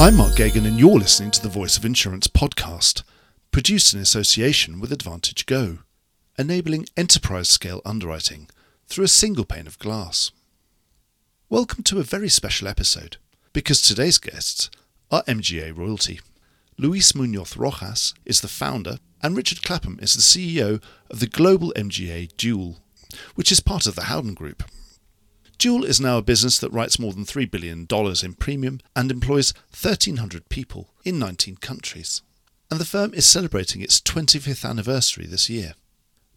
I'm Mark Geoghegan, and you're listening to the Voice of Insurance podcast, produced in association with Advantage Go, enabling enterprise scale underwriting through a single pane of glass. Welcome to a very special episode, because today's guests are MGA royalty. Luis Munoz Rojas is the founder, and Richard Clapham is the CEO of the global MGA Dual, which is part of the Howden Group. Dual is now a business that writes more than $3 billion in premium and employs 1,300 people in 19 countries. And the firm is celebrating its 25th anniversary this year.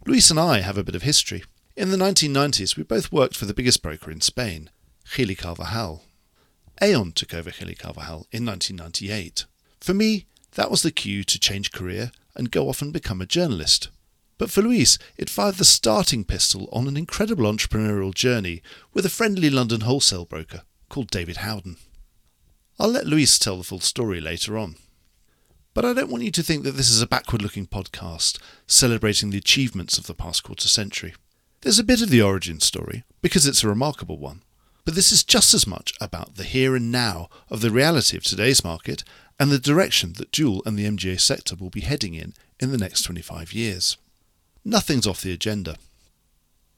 Luis and I have a bit of history. In the 1990s, we both worked for the biggest broker in Spain, Gil y Carvajal. Aon took over Gil y Carvajal in 1998. For me, that was the cue to change career and go off and become a journalist. But for Luis, it fired the starting pistol on an incredible entrepreneurial journey with a friendly London wholesale broker called David Howden. I'll let Luis tell the full story later on. But I don't want you to think that this is a backward looking podcast celebrating the achievements of the past quarter century. There's a bit of the origin story, because it's a remarkable one, but this is just as much about the here and now of the reality of today's market and the direction that Dual and the MGA sector will be heading in in the next 25 years. Nothing's off the agenda.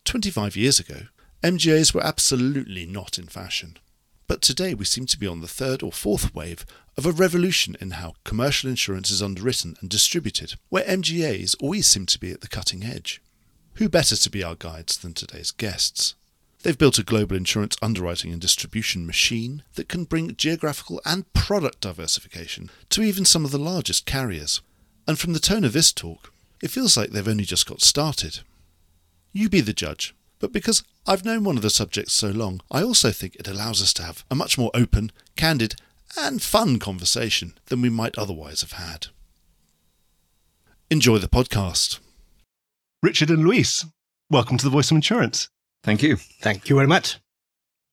25 years ago, MGAs were absolutely not in fashion. But today we seem to be on the third or fourth wave of a revolution in how commercial insurance is underwritten and distributed, where MGAs always seem to be at the cutting edge. Who better to be our guides than today's guests? They've built a global insurance underwriting and distribution machine that can bring geographical and product diversification to even some of the largest carriers. And from the tone of this talk, it feels like they've only just got started. You be the judge, but because I've known one of the subjects so long, I also think it allows us to have a much more open, candid, and fun conversation than we might otherwise have had. Enjoy the podcast. Richard and Luis, welcome to the Voice of Insurance. Thank you. Thank you very much.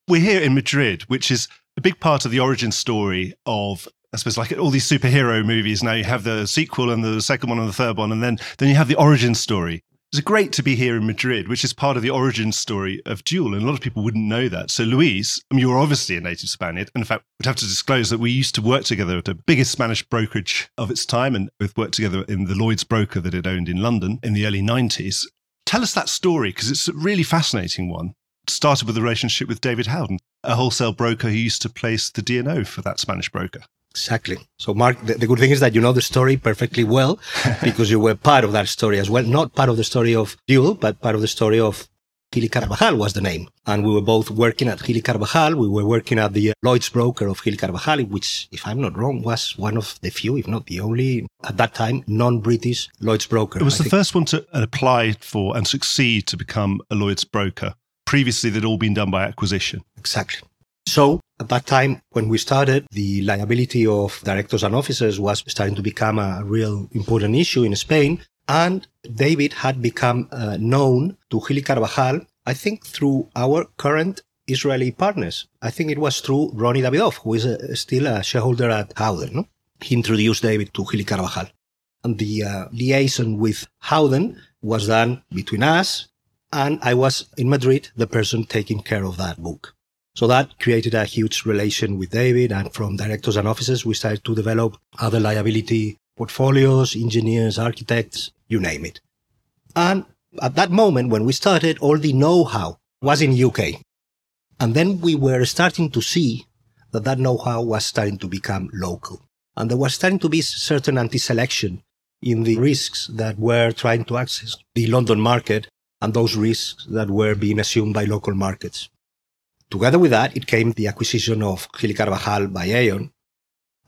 We're here in Madrid, which is a big part of the origin story of I suppose like all these superhero movies now you have the sequel and the second one and the third one and then then you have the origin story. It's great to be here in Madrid, which is part of the origin story of Dual, and a lot of people wouldn't know that. So, Luis, I mean, you're obviously a native Spaniard, and in fact, we'd have to disclose that we used to work together at the biggest Spanish brokerage of its time, and both worked together in the Lloyd's broker that it owned in London in the early 90s. Tell us that story because it's a really fascinating one. It started with a relationship with David Howden, a wholesale broker who used to place the D&O for that Spanish broker. Exactly. So, Mark, the, the, good thing is that you know the story perfectly well because you were part of that story as well. Not part of the story of Dual, but part of the story of Gil y Carvajal was the name. And we were both working at Gil y Carvajal. We were working at the Lloyd's broker of Gil y Carvajal, which, if I'm not wrong, was one of the few, if not the only, at that time, non-British Lloyd's broker. It was I the think. first one to apply for and succeed to become a Lloyd's broker. Previously, they'd all been done by acquisition. Exactly. So at that time, when we started, the liability of directors and officers was starting to become a real important issue in Spain. And David had become uh, known to Gil y Carvajal, I think through our current Israeli partners. I think it was through Ronnie Davidoff, who is a, still a shareholder at Howden. No? He introduced David to Gil y Carvajal. And the uh, liaison with Howden was done between us, and I was in Madrid, the person taking care of that book. So that created a huge relation with David. And from directors and officers, we started to develop other liability portfolios, engineers, architects, you name it. And at that moment, when we started, all the know-how was in UK. And then we were starting to see that that know-how was starting to become local. And there was starting to be certain anti-selection in the risks that were trying to access the London market and those risks that were being assumed by local markets. Together with that, it came the acquisition of Gil y Carvajal by Aon.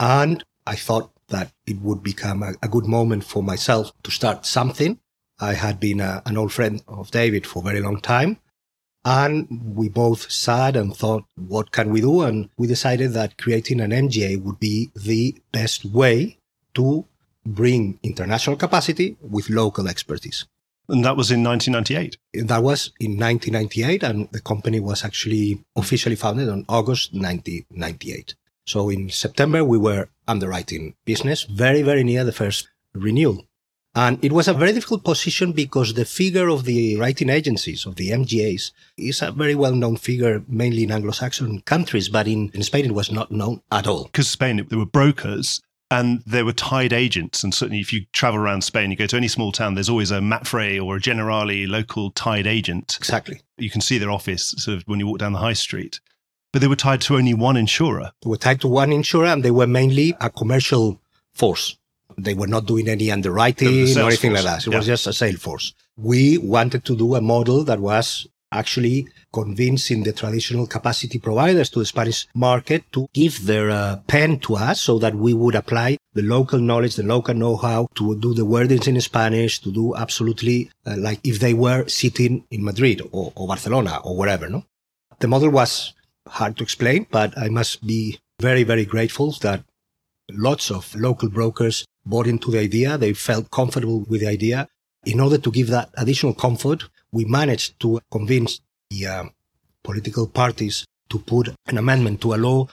And I thought that it would become a, a good moment for myself to start something. I had been a, an old friend of David for a very long time. And we both sat and thought, what can we do? And we decided that creating an MGA would be the best way to bring international capacity with local expertise. And that was in 1998. That was in 1998, and the company was actually officially founded on August 1998. So in September, we were underwriting business very, very near the first renewal. And it was a very difficult position because the figure of the writing agencies, of the MGAs, is a very well known figure, mainly in Anglo Saxon countries, but in, in Spain it was not known at all. Because Spain, there were brokers and there were tied agents. And certainly, if you travel around Spain, you go to any small town, there's always a Mapfre or a Generali local tied agent. Exactly. You can see their office sort of when you walk down the high street. But they were tied to only one insurer. They were tied to one insurer, and they were mainly a commercial force. They were not doing any underwriting or anything force. like that. It yeah. was just a sales force. We wanted to do a model that was actually convincing the traditional capacity providers to the Spanish market to give their uh, pen to us so that we would apply the local knowledge, the local know-how to do the wordings in Spanish, to do absolutely uh, like if they were sitting in Madrid or, or Barcelona or wherever, no? The model was hard to explain, but I must be very, very grateful that lots of local brokers bought into the idea. They felt comfortable with the idea. In order to give that additional comfort, we managed to convince the uh, political parties to put an amendment to a law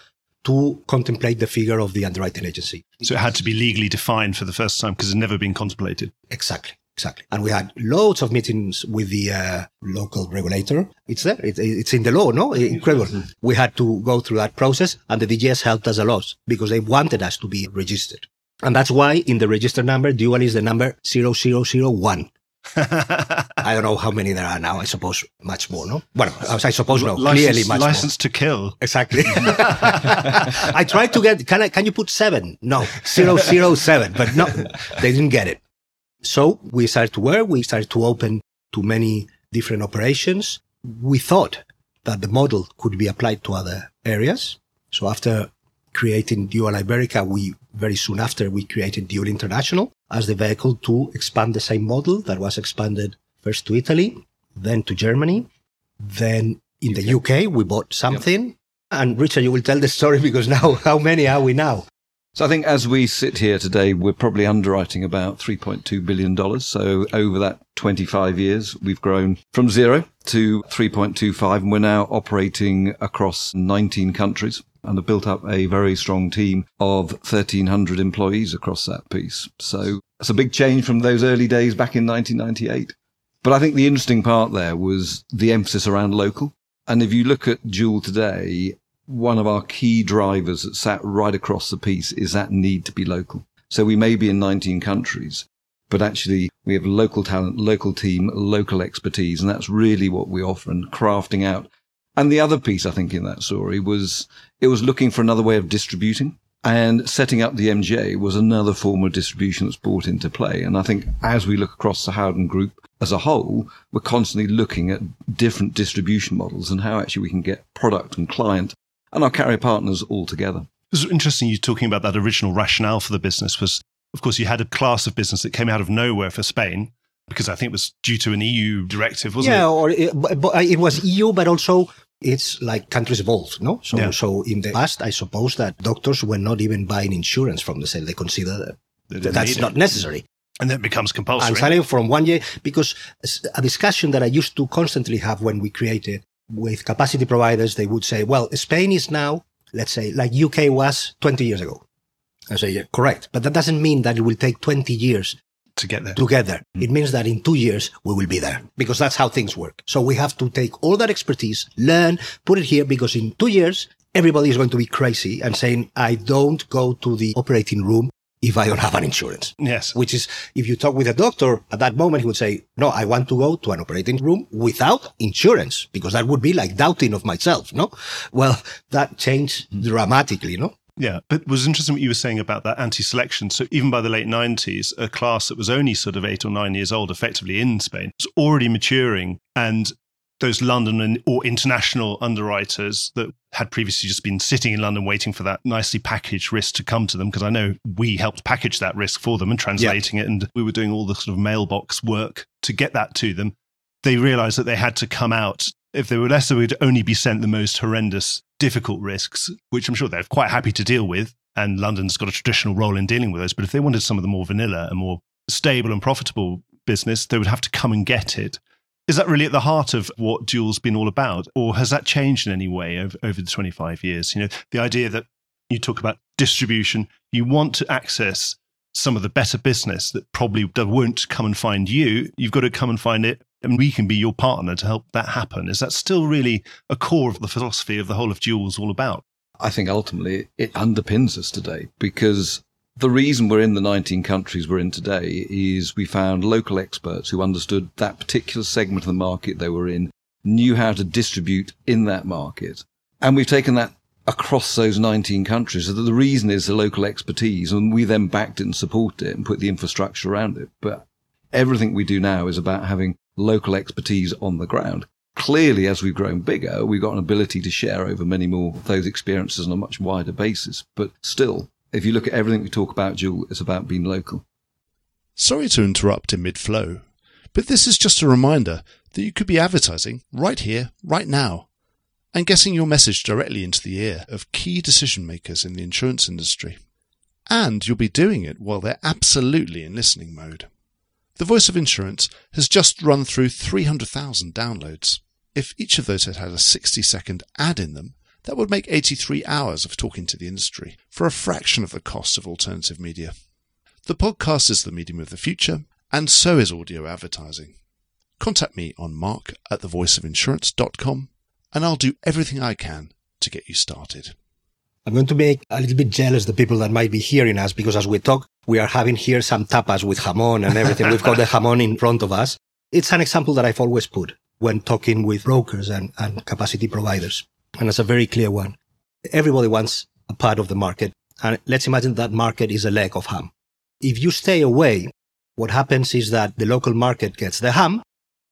to contemplate the figure of the underwriting agency. So it had to be legally defined for the first time because it had never been contemplated. Exactly. Exactly. And we had loads of meetings with the uh, local regulator. It's there. It, it's in the law, no? Incredible. We had to go through that process and the DGS helped us a lot because they wanted us to be registered. And that's why in the register number, dual is the number 0001. I don't know how many there are now. I suppose much more, no? Well, I suppose no. License, clearly much license more. to kill. Exactly. I tried to get, can I, can you put seven? No, zero, zero, seven, but no, they didn't get it. So we started to work. We started to open to many different operations. We thought that the model could be applied to other areas. So after creating Dual Iberica, we very soon after we created Dual International as the vehicle to expand the same model that was expanded first to Italy, then to Germany, then in the UK we bought something. Yep. And Richard, you will tell the story because now how many are we now? So I think as we sit here today, we're probably underwriting about $3.2 billion. So over that 25 years, we've grown from zero to 3.25 and we're now operating across 19 countries and have built up a very strong team of 1,300 employees across that piece. So it's a big change from those early days back in 1998. But I think the interesting part there was the emphasis around local. And if you look at Dual today, one of our key drivers that sat right across the piece is that need to be local. So we may be in 19 countries, but actually we have local talent, local team, local expertise. And that's really what we offer and crafting out and the other piece, I think, in that story was it was looking for another way of distributing. And setting up the MGA was another form of distribution that's brought into play. And I think as we look across the Howden Group as a whole, we're constantly looking at different distribution models and how actually we can get product and client and our carrier partners all together. It was interesting you talking about that original rationale for the business was, of course, you had a class of business that came out of nowhere for Spain because I think it was due to an EU directive, wasn't yeah, it? Yeah, or it, but it was EU, but also it's like countries evolve, no? So, yeah. so in the past, I suppose that doctors were not even buying insurance from the state. They consider that that's not necessary. And then it becomes compulsory. And suddenly from one year, because a discussion that I used to constantly have when we created with capacity providers, they would say, well, Spain is now, let's say, like UK was 20 years ago. I say, yeah, correct. But that doesn't mean that it will take 20 years to get there. Together. Mm. It means that in two years we will be there because that's how things work. So we have to take all that expertise, learn, put it here because in two years, everybody is going to be crazy and saying, I don't go to the operating room if I don't have an insurance. Yes. Which is, if you talk with a doctor at that moment, he would say, no, I want to go to an operating room without insurance because that would be like doubting of myself. No. Well, that changed dramatically. No. Yeah, but it was interesting what you were saying about that anti-selection. So even by the late 90s, a class that was only sort of eight or nine years old, effectively in Spain, was already maturing. And those London or international underwriters that had previously just been sitting in London waiting for that nicely packaged risk to come to them, because I know we helped package that risk for them and translating yeah. it, and we were doing all the sort of mailbox work to get that to them. They realized that they had to come out if they were lesser, they would only be sent the most horrendous, difficult risks, which I'm sure they're quite happy to deal with. And London's got a traditional role in dealing with those. But if they wanted some of the more vanilla and more stable and profitable business, they would have to come and get it. Is that really at the heart of what Dual's been all about? Or has that changed in any way over, over the 25 years? You know, the idea that you talk about distribution, you want to access some of the better business that probably won't come and find you. You've got to come and find it and we can be your partner to help that happen. Is that still really a core of the philosophy of the whole of Dual's all about? I think ultimately it underpins us today because the reason we're in the 19 countries we're in today is we found local experts who understood that particular segment of the market they were in, knew how to distribute in that market. And we've taken that across those 19 countries. So the reason is the local expertise and we then backed it and supported it and put the infrastructure around it. But everything we do now is about having local expertise on the ground. Clearly, as we've grown bigger, we've got an ability to share over many more of those experiences on a much wider basis. But still, if you look at everything we talk about, Dual, it's about being local. Sorry to interrupt in mid flow, but this is just a reminder that you could be advertising right here, right now, and getting your message directly into the ear of key decision makers in the insurance industry. And you'll be doing it while they're absolutely in listening mode. The Voice of Insurance has just run through 300,000 downloads. If each of those had had a 60 second ad in them, that would make 83 hours of talking to the industry for a fraction of the cost of alternative media. The podcast is the medium of the future, and so is audio advertising. Contact me on mark at thevoiceofinsurance.com, and I'll do everything I can to get you started. I'm going to make a little bit jealous the people that might be hearing us because as we talk, we are having here some tapas with jamon and everything. We've got the jamon in front of us. It's an example that I've always put when talking with brokers and, and capacity providers. And it's a very clear one. Everybody wants a part of the market. And let's imagine that market is a leg of ham. If you stay away, what happens is that the local market gets the ham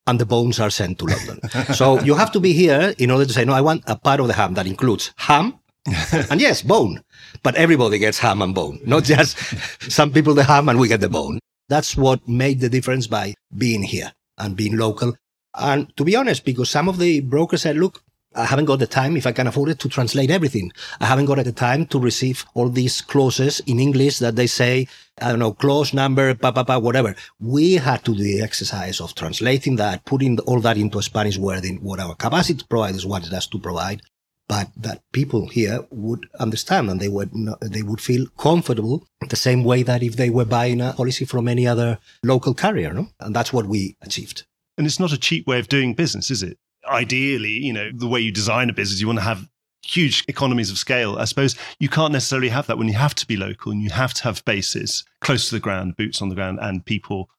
and the bones are sent to London. so you have to be here in order to say, no, I want a part of the ham that includes ham and yes, bone. But everybody gets ham and bone, not just some people the ham and we get the bone. That's what made the difference by being here and being local. And to be honest, because some of the brokers said, look, I haven't got the time, if I can afford it, to translate everything. I haven't got the time to receive all these clauses in English that they say, I don't know, clause number, pa, pa, pa, whatever. We had to do the exercise of translating that, putting all that into a Spanish wording, what our capacity providers wanted us to provide, but that people here would understand and they would they would feel comfortable the same way that if they were buying a policy from any other local carrier, no? And that's what we achieved. And it's not a cheap way of doing business, is it? Ideally, you know, the way you design a business, you want to have huge economies of scale. I suppose you can't necessarily have that when you have to be local and you have to have bases close to the ground, boots on the ground, and people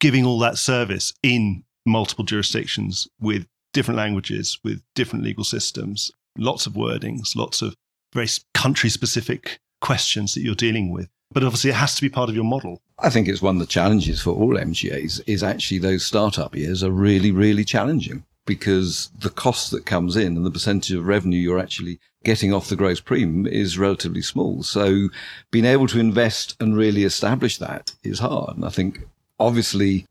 giving all that service in multiple jurisdictions with different languages, with different legal systems lots of wordings, lots of very country specific questions that you're dealing with. But obviously, it has to be part of your model. I think it's one of the challenges for all MGAs is actually those startup years are really, really challenging because the cost that comes in and the percentage of revenue you're actually getting off the gross premium is relatively small. So being able to invest and really establish that is hard. And I think obviously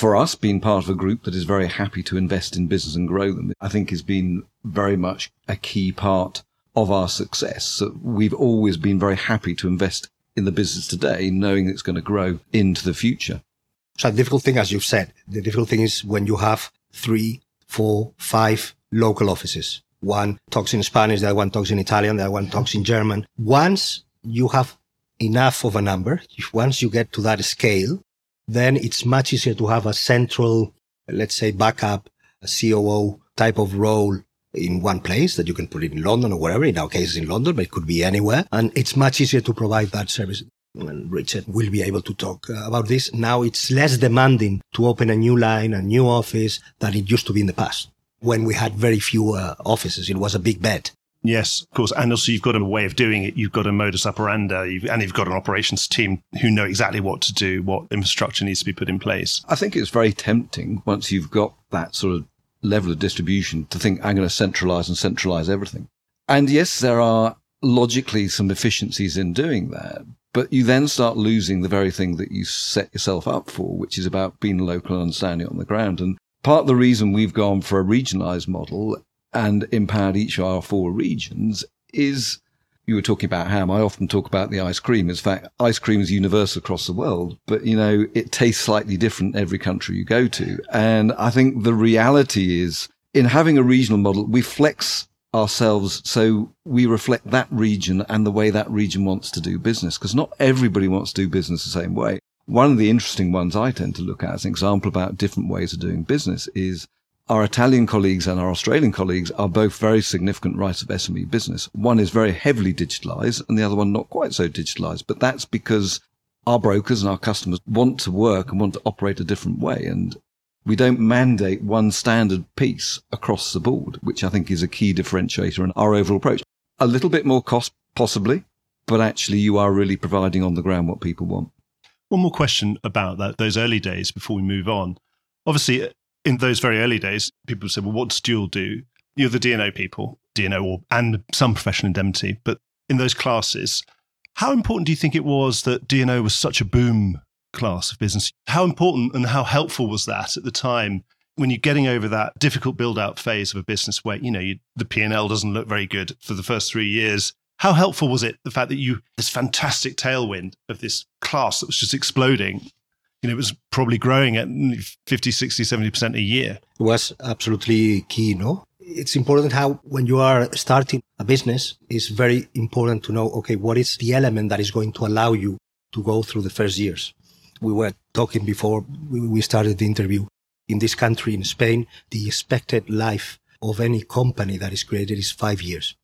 for us, being part of a group that is very happy to invest in business and grow them, I think has been very much a key part of our success. So we've always been very happy to invest in the business today, knowing it's going to grow into the future. So the difficult thing, as you've said, the difficult thing is when you have three, four, five local offices. One talks in Spanish, the other one talks in Italian, the other one talks in German. Once you have enough of a number, once you get to that scale, then it's much easier to have a central, let's say, backup, a COO type of role in one place that you can put it in London or wherever. In our case, it's in London, but it could be anywhere. And it's much easier to provide that service. And Richard will be able to talk uh, about this. Now it's less demanding to open a new line, a new office than it used to be in the past when we had very few uh, offices. It was a big bet. Yes, of course. And also, you've got a way of doing it. You've got a modus operandi, you've, and you've got an operations team who know exactly what to do, what infrastructure needs to be put in place. I think it's very tempting once you've got that sort of level of distribution to think I'm going to centralize and centralize everything. And yes, there are logically some efficiencies in doing that, but you then start losing the very thing that you set yourself up for, which is about being local and understanding it on the ground. And part of the reason we've gone for a regionalized model and empowered each of our four regions is you were talking about ham. I often talk about the ice cream. In fact, ice cream is universal across the world, but you know, it tastes slightly different every country you go to. And I think the reality is in having a regional model, we flex ourselves so we reflect that region and the way that region wants to do business because not everybody wants to do business the same way. One of the interesting ones I tend to look at as an example about different ways of doing business is our Italian colleagues and our Australian colleagues are both very significant writers of SME business. One is very heavily digitalized and the other one not quite so digitalized, but that's because our brokers and our customers want to work and want to operate a different way. And we don't mandate one standard piece across the board, which I think is a key differentiator in our overall approach. A little bit more cost, possibly, but actually you are really providing on the ground what people want. One more question about that, those early days before we move on. Obviously, in those very early days, people said, well, what does Dual do? You're the D&O people, D&O or, and some professional indemnity. But in those classes, how important do you think it was that D&O was such a boom class of business? How important and how helpful was that at the time when you're getting over that difficult build out phase of a business where, you know, you, the P&L doesn't look very good for the first three years how helpful was it the fact that you this fantastic tailwind of this class that was just exploding? You know, it was probably growing at 50, 60, 70% a year. It was absolutely key, no? It's important how when you are starting a business, it's very important to know, okay, what is the element that is going to allow you to go through the first years? We were talking before we started the interview. In this country, in Spain, the expected life of any company that is created is five years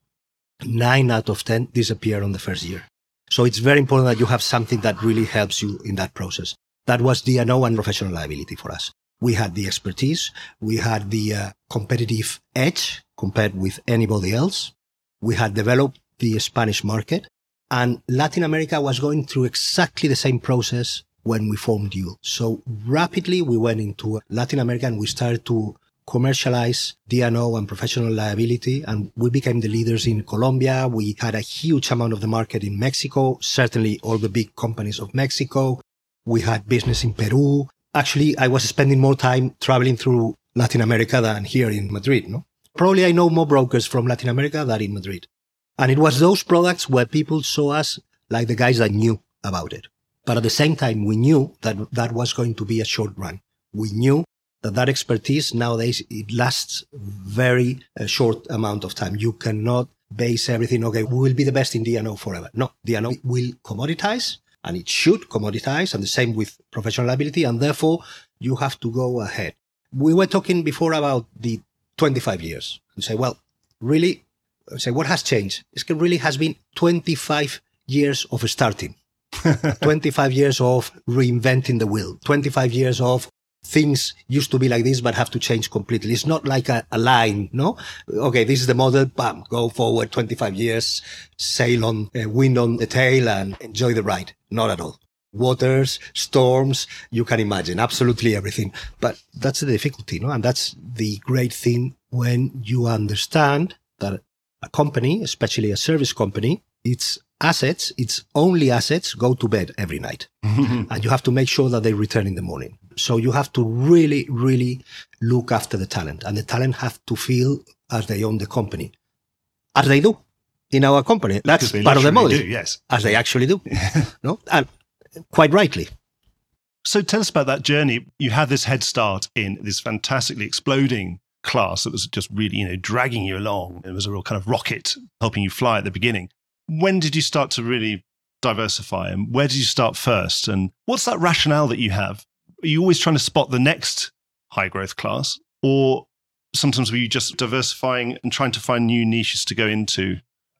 nine out of 10 disappear on the first year. So it's very important that you have something that really helps you in that process. That was D&O and professional liability for us. We had the expertise. We had the uh, competitive edge compared with anybody else. We had developed the Spanish market and Latin America was going through exactly the same process when we formed Dual. So rapidly we went into Latin America and we started to commercialize D&O and professional liability. And we became the leaders in Colombia. We had a huge amount of the market in Mexico, certainly all the big companies of Mexico. We had business in Peru. Actually, I was spending more time traveling through Latin America than here in Madrid. No? Probably I know more brokers from Latin America than in Madrid. And it was those products where people saw us like the guys that knew about it. But at the same time, we knew that that was going to be a short run. We knew that that expertise nowadays it lasts very uh, short amount of time. You cannot base everything. Okay, we will be the best in D&O forever. No, D&O will commoditize and it should commoditize and the same with professional liability. And therefore you have to go ahead. We were talking before about the 25 years and say, well, really say what has changed? It really has been 25 years of starting. 25 years of reinventing the wheel, 25 years of things used to be like this, but have to change completely. It's not like a, a, line, no? Okay, this is the model, bam, go forward 25 years, sail on, uh, wind on the tail and enjoy the ride. Not at all. Waters, storms, you can imagine absolutely everything. But that's the difficulty, no? And that's the great thing when you understand that a company, especially a service company, its assets, its only assets go to bed every night. and you have to make sure that they return in the morning. So you have to really, really look after the talent and the talent have to feel as they own the company. As they do in our company. That's part of the model. Do, yes. As they actually do. no? And quite rightly. So tell us about that journey. You had this head start in this fantastically exploding class that was just really, you know, dragging you along. It was a real kind of rocket helping you fly at the beginning. When did you start to really diversify and where did you start first? And what's that rationale that you have are you always trying to spot the next high growth class? Or sometimes were you just diversifying and trying to find new niches to go into?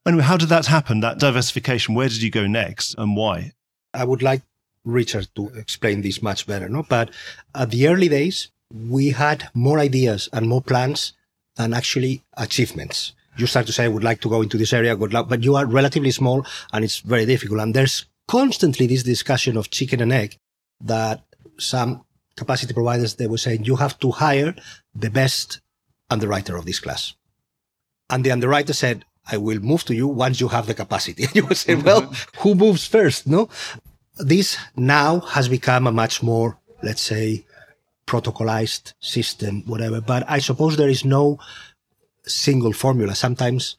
Anyway, how did that happen, that diversification? Where did you go next and why? I would like Richard to explain this much better, no? But at the early days, we had more ideas and more plans than actually achievements. You start to say, I would like to go into this area, good luck, but you are relatively small and it's very difficult. And there's constantly this discussion of chicken and egg that some capacity providers, they were saying you have to hire the best underwriter of this class. And the underwriter said, I will move to you once you have the capacity. And you would say, well, mm-hmm. who moves first? No, this now has become a much more, let's say, protocolized system, whatever. But I suppose there is no single formula. Sometimes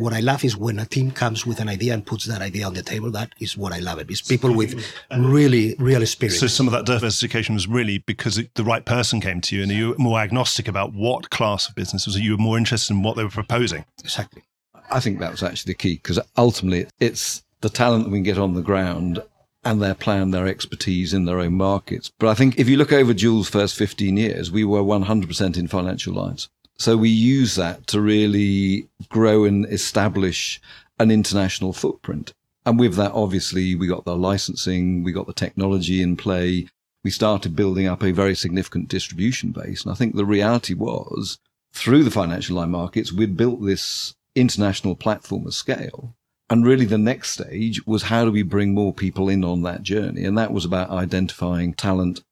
what I love is when a team comes with an idea and puts that idea on the table. That is what I love. It. It's people with really, real experience. So some of that diversification was really because it, the right person came to you and you were more agnostic about what class of business was. You were more interested in what they were proposing. Exactly. I think that was actually the key because ultimately it's the talent that we can get on the ground and their plan, their expertise in their own markets. But I think if you look over Dual's first 15 years, we were 100% in financial lines. So we use that to really grow and establish an international footprint. And with that, obviously, we got the licensing, we got the technology in play. We started building up a very significant distribution base. And I think the reality was through the financial line markets, we'd built this international platform of scale. And really the next stage was how do we bring more people in on that journey? And that was about identifying talent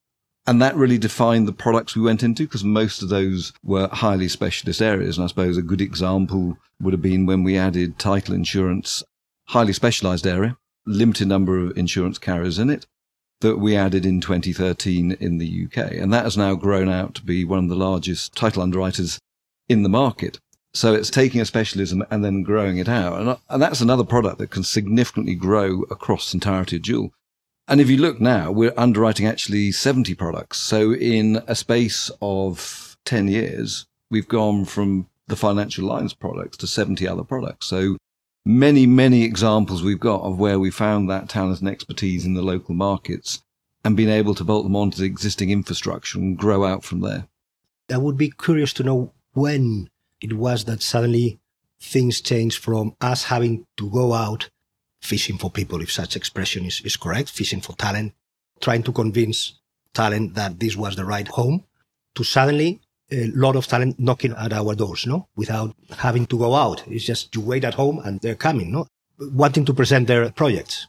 and that really defined the products we went into because most of those were highly specialist areas. And I suppose a good example would have been when we added title insurance, highly specialized area, limited number of insurance carriers in it that we added in 2013 in the UK. And that has now grown out to be one of the largest title underwriters in the market. So it's taking a specialism and then growing it out. And, and that's another product that can significantly grow across the entirety of Dual. And if you look now, we're underwriting actually 70 products. So in a space of 10 years, we've gone from the financial lines products to 70 other products. So many, many examples we've got of where we found that talent and expertise in the local markets and been able to bolt them onto the existing infrastructure and grow out from there. I would be curious to know when it was that suddenly things changed from us having to go out fishing for people, if such expression is, is correct, fishing for talent, trying to convince talent that this was the right home, to suddenly a lot of talent knocking at our doors, no? Without having to go out. It's just you wait at home and they're coming, no? Wanting to present their projects.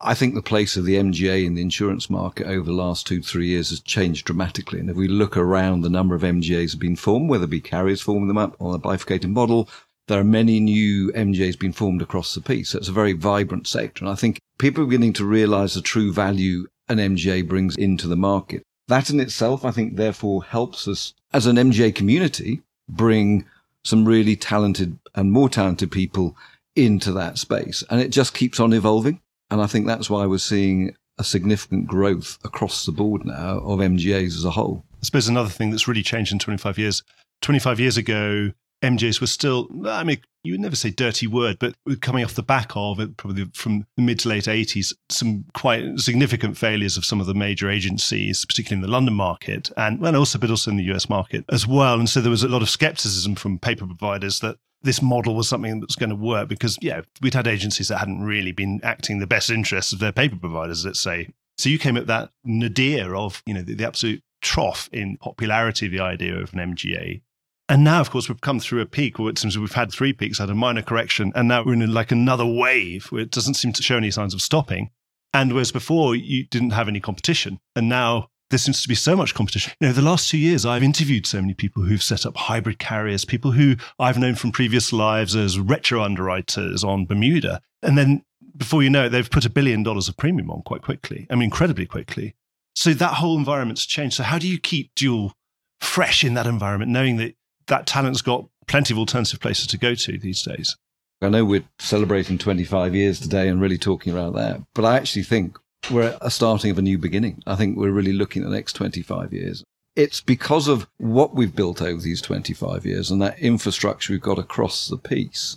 I think the place of the MGA in the insurance market over the last two, three years has changed dramatically. And if we look around, the number of MGAs have been formed, whether it be carriers forming them up on a bifurcated model there are many new MGAs being formed across the piece. So it's a very vibrant sector. And I think people are beginning to realize the true value an MGA brings into the market. That in itself, I think, therefore helps us as an MGA community bring some really talented and more talented people into that space. And it just keeps on evolving. And I think that's why we're seeing a significant growth across the board now of MGAs as a whole. I suppose another thing that's really changed in 25 years. 25 years ago, MGAs were still, I mean, you would never say dirty word, but coming off the back of it, probably from the mid to late 80s, some quite significant failures of some of the major agencies, particularly in the London market and, and also, but also in the US market as well. And so there was a lot of skepticism from paper providers that this model was something that was going to work because, yeah, we'd had agencies that hadn't really been acting the best interests of their paper providers, let's say. So you came at that nadir of, you know, the, the absolute trough in popularity of the idea of an MGA and now, of course, we've come through a peak, or it seems we've had three peaks, had a minor correction, and now we're in like another wave where it doesn't seem to show any signs of stopping. And whereas before you didn't have any competition, and now there seems to be so much competition. You know, the last two years, I've interviewed so many people who've set up hybrid carriers, people who I've known from previous lives as retro underwriters on Bermuda. And then before you know it, they've put a billion dollars of premium on quite quickly. I mean, incredibly quickly. So that whole environment's changed. So how do you keep dual fresh in that environment, knowing that that talent's got plenty of alternative places to go to these days. I know we're celebrating 25 years today and really talking about that, but I actually think we're at a starting of a new beginning. I think we're really looking at the next 25 years. It's because of what we've built over these 25 years and that infrastructure we've got across the piece.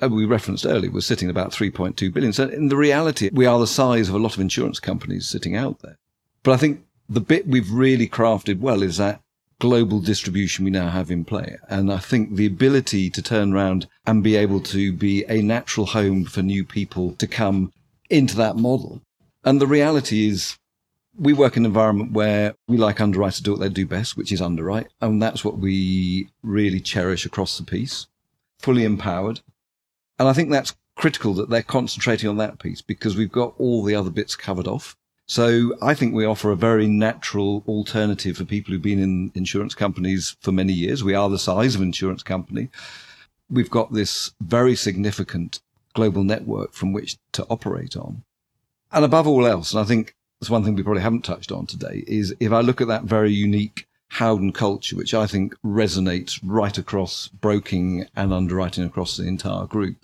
We referenced earlier, we're sitting about 3.2 billion. So in the reality, we are the size of a lot of insurance companies sitting out there. But I think the bit we've really crafted well is that global distribution we now have in play. And I think the ability to turn around and be able to be a natural home for new people to come into that model. And the reality is we work in an environment where we like underwriters to do what they do best, which is underwrite. And that's what we really cherish across the piece, fully empowered. And I think that's critical that they're concentrating on that piece because we've got all the other bits covered off. So I think we offer a very natural alternative for people who've been in insurance companies for many years. We are the size of an insurance company. We've got this very significant global network from which to operate on. And above all else, and I think that's one thing we probably haven't touched on today, is if I look at that very unique Howden culture, which I think resonates right across broking and underwriting across the entire group.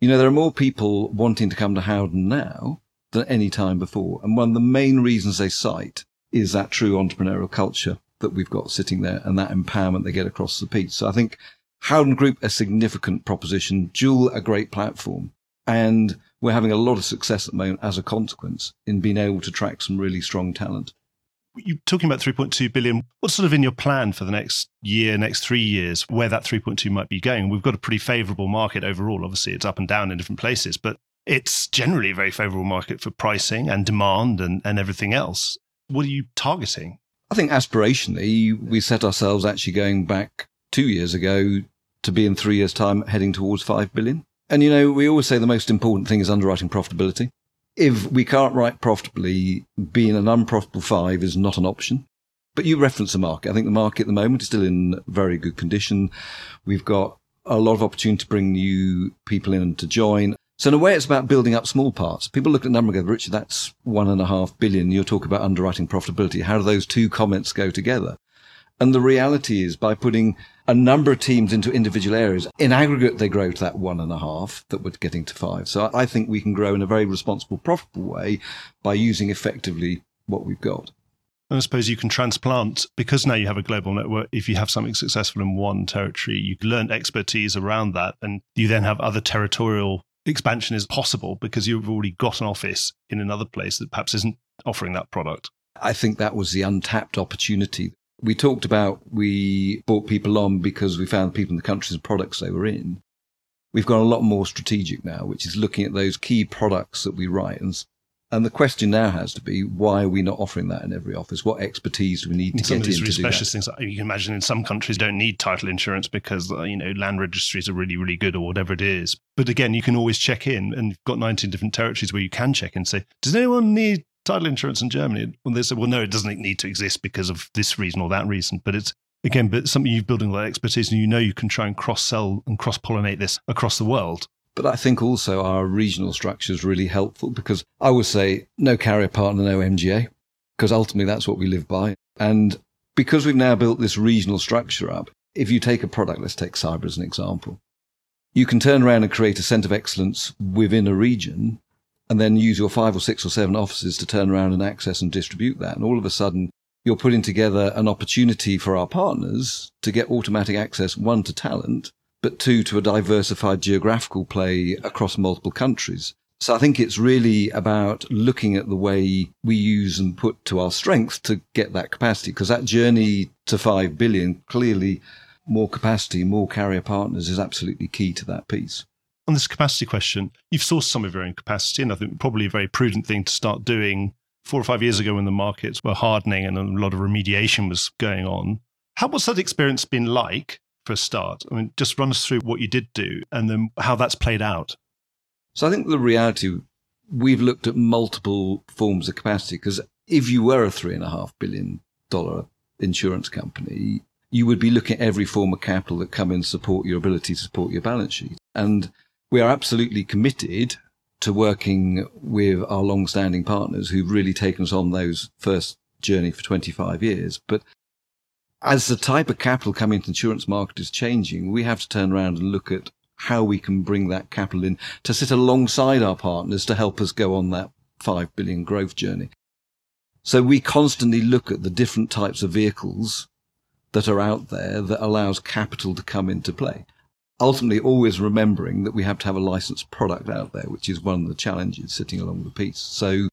You know, there are more people wanting to come to Howden now than any time before. And one of the main reasons they cite is that true entrepreneurial culture that we've got sitting there and that empowerment they get across the piece. So I think Howden Group, a significant proposition, Dual, a great platform. And we're having a lot of success at the moment as a consequence in being able to track some really strong talent. You're talking about 3.2 billion. What's sort of in your plan for the next year, next three years, where that 3.2 might be going? We've got a pretty favorable market overall. Obviously, it's up and down in different places, but it's generally a very favorable market for pricing and demand and, and everything else. What are you targeting? I think aspirationally, we set ourselves actually going back two years ago to be in three years' time heading towards 5 billion. And, you know, we always say the most important thing is underwriting profitability. If we can't write profitably, being an unprofitable five is not an option. But you reference the market. I think the market at the moment is still in very good condition. We've got a lot of opportunity to bring new people in to join. So in a way, it's about building up small parts. People look at the number and go, Richard, that's one and a half billion. You're talking about underwriting profitability. How do those two comments go together? And the reality is by putting a number of teams into individual areas, in aggregate, they grow to that one and a half that we're getting to five. So I think we can grow in a very responsible, profitable way by using effectively what we've got. And I suppose you can transplant because now you have a global network. If you have something successful in one territory, you learn expertise around that, and you then have other territorial expansion is possible because you've already got an office in another place that perhaps isn't offering that product. I think that was the untapped opportunity. We talked about we brought people on because we found people in the countries and products they were in. We've gone a lot more strategic now, which is looking at those key products that we write and and the question now has to be, why are we not offering that in every office? What expertise do we need to some get of these really specialist things you can imagine in some countries don't need title insurance because uh, you know land registries are really really good or whatever it is. But again you can always check in and you've got 19 different territories where you can check in and say does anyone need title insurance in germany? And they say well no it doesn't need to exist because of this reason or that reason. But it's again but something you're building that expertise and you know you can try and cross sell and cross pollinate this across the world but I think also our regional structure is really helpful because I would say no carrier partner, no MGA, because ultimately that's what we live by. And because we've now built this regional structure up, if you take a product, let's take cyber as an example, you can turn around and create a center of excellence within a region and then use your five or six or seven offices to turn around and access and distribute that. And all of a sudden, you're putting together an opportunity for our partners to get automatic access, one to talent, but two, to a diversified geographical play across multiple countries. So I think it's really about looking at the way we use and put to our strength to get that capacity, because that journey to 5 billion, clearly more capacity, more carrier partners is absolutely key to that piece. On this capacity question, you've sourced some of your own capacity, and I think probably a very prudent thing to start doing four or five years ago when the markets were hardening and a lot of remediation was going on. How what's that experience been like for a start? I mean, just run us through what you did do and then how that's played out. So I think the reality, we've looked at multiple forms of capacity because if you were a three and a half billion dollar insurance company, you would be looking at every form of capital that come in support your ability to support your balance sheet. And we are absolutely committed to working with our long-standing partners who've really taken us on those first journey for 25 years. But as the type of capital coming into the insurance market is changing, we have to turn around and look at how we can bring that capital in to sit alongside our partners to help us go on that 5 billion growth journey. So we constantly look at the different types of vehicles that are out there that allows capital to come into play. Ultimately, always remembering that we have to have a licensed product out there, which is one of the challenges sitting along the piece. So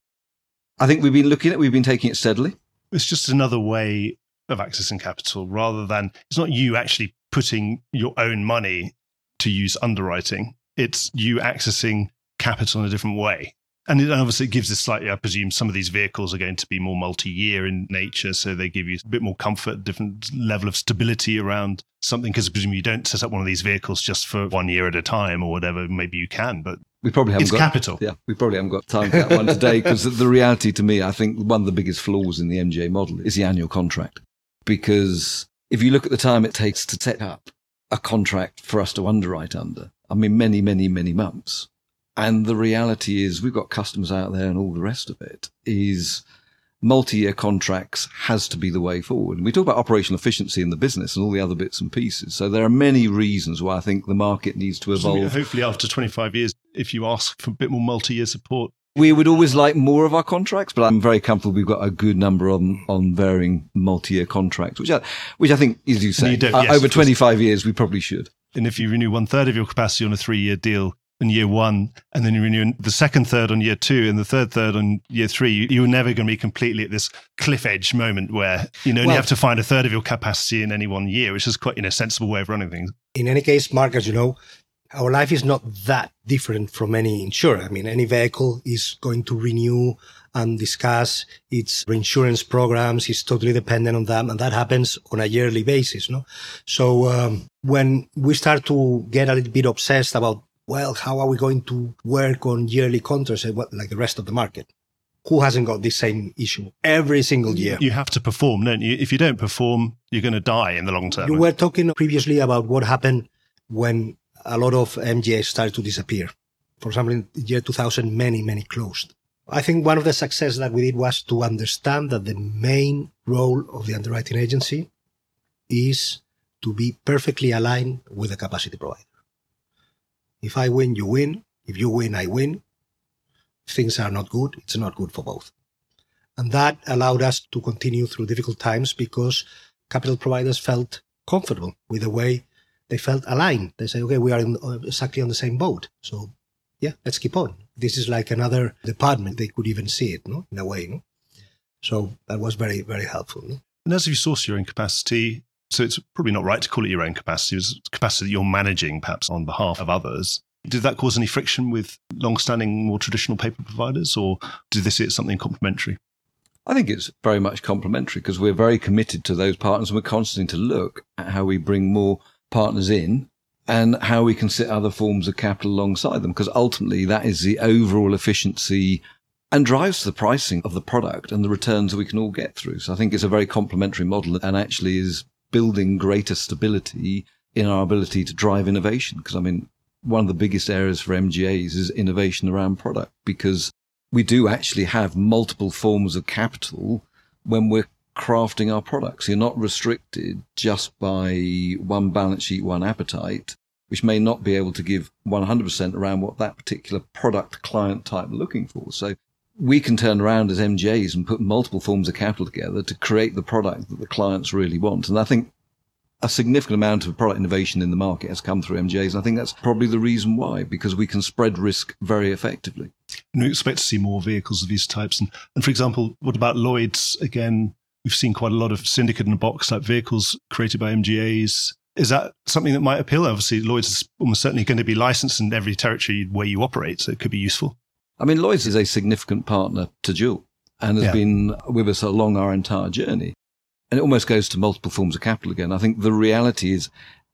I think we've been looking at, we've been taking it steadily. It's just another way of accessing capital rather than it's not you actually putting your own money to use underwriting. It's you accessing capital in a different way. And it obviously gives this slightly, I presume some of these vehicles are going to be more multi year in nature. So they give you a bit more comfort, different level of stability around something. Because I presume you don't set up one of these vehicles just for one year at a time or whatever. Maybe you can, but we probably haven't it's got capital. Yeah, we probably haven't got time for that one today because the reality to me, I think one of the biggest flaws in the MGA model is the annual contract because if you look at the time it takes to set up a contract for us to underwrite under, I mean, many, many, many months. And the reality is we've got customers out there and all the rest of it is multi-year contracts has to be the way forward. And we talk about operational efficiency in the business and all the other bits and pieces. So there are many reasons why I think the market needs to evolve. Hopefully after 25 years, if you ask for a bit more multi-year support, we would always like more of our contracts, but I'm very comfortable we've got a good number on, on varying multi-year contracts, which I, which I think, as you say, You don't- uh, yes, over 25 years, we probably should. and if you renew one third of your capacity on a three-year deal in year one, and then you renew the second third on year two, and the third third on year three, you- you're never going to be completely at this cliff edge moment where you know you have to find a third of your capacity in any one year, which is quite you know sensible way of running things. in any case, Mark, as you know, our life is not that different from any insurer. I mean, any vehicle is going to renew and discuss its reinsurance programs. It's totally dependent on them, and that happens on a yearly basis. No, so um, when we start to get a little bit obsessed about, well, how are we going to work on yearly contracts, eh, like the rest of the market? Who hasn't got this same issue every single year? You have to perform, don't you? If you don't perform, you're going to die in the long term. You were talking previously about what happened when a lot of MGAs started to disappear. For example, in the year 2000, many, many closed. I think one of the success that we did was to understand that the main role of the underwriting agency is to be perfectly aligned with the capacity provider. If I win, you win. If you win, I win. If things are not good, it's not good for both. And that allowed us to continue through difficult times because capital providers felt comfortable with the way they felt aligned. They say, okay, we are in, uh, exactly on the same boat. So yeah, let's keep on. This is like another department. They could even see it, no, in a way. No? So that was very, very helpful. No? And as you source your own capacity, so it's probably not right to call it your own capacity, it's capacity that you're managing perhaps on behalf of others. Did that cause any friction with long-standing, more traditional paper providers, or did they see it as something complementary? I think it's very much complementary because we're very committed to those partners and we're constantly to look at how we bring more partners in and how we can sit other forms of capital alongside them because ultimately that is the overall efficiency and drives the pricing of the product and the returns we can all get through. So I think it's a very complementary model and actually is building greater stability in our ability to drive innovation. Because I mean, one of the biggest areas for MGAs is innovation around product because we do actually have multiple forms of capital when we're crafting our products. You're not restricted just by one balance sheet, one appetite, which may not be able to give 100% around what that particular product client type looking for. So we can turn around as MGAs and put multiple forms of capital together to create the product that the clients really want. And I think a significant amount of product innovation in the market has come through MGAs. And I think that's probably the reason why, because we can spread risk very effectively. And we expect to see more vehicles of these types. And, and for example, what about Lloyd's? Again, we've seen quite a lot of syndicate in a box type vehicles created by MGAs. Is that something that might appeal? Obviously, Lloyd's is almost certainly going to be licensed in every territory where you operate, so it could be useful. I mean, Lloyd's is a significant partner to Dual and has Yeah. been with us along our entire journey. And it almost goes to multiple forms of capital again. I think the reality is,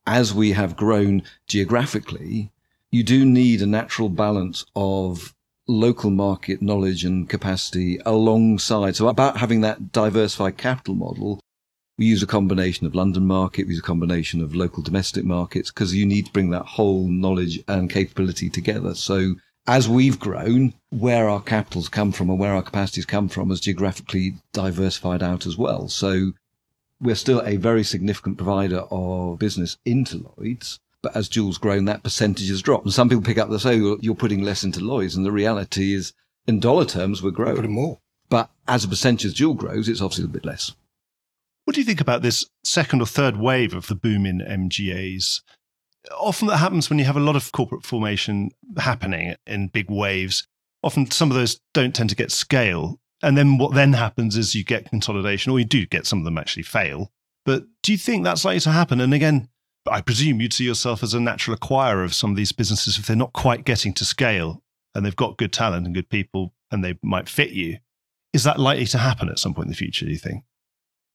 as we have grown geographically, you do need a natural balance of local market knowledge and capacity alongside. So about having that diversified capital model, we use a combination of London market, we use a combination of local domestic markets because you need to bring that whole knowledge and capability together. So as we've grown, where our capitals come from and where our capacities come from is geographically diversified out as well. So we're still a very significant provider of business into Lloyd's. But as Dual's grown, that percentage has dropped. And some people pick up the say, "Well, you're putting less into Lloyd's. And the reality is, in dollar terms, we're growing. more. But as a percentage Dual grows, it's obviously a bit less. What do you think about this second or third wave of the boom in MGAs? Often that happens when you have a lot of corporate formation happening in big waves. Often some of those don't tend to get scale. And then what then happens is you get consolidation, or you do get some of them actually fail. But do you think that's likely to happen? And again, I presume you'd see yourself as a natural acquirer of some of these businesses if they're not quite getting to scale and they've got good talent and good people and they might fit you. Is that likely to happen at some point in the future, do you think?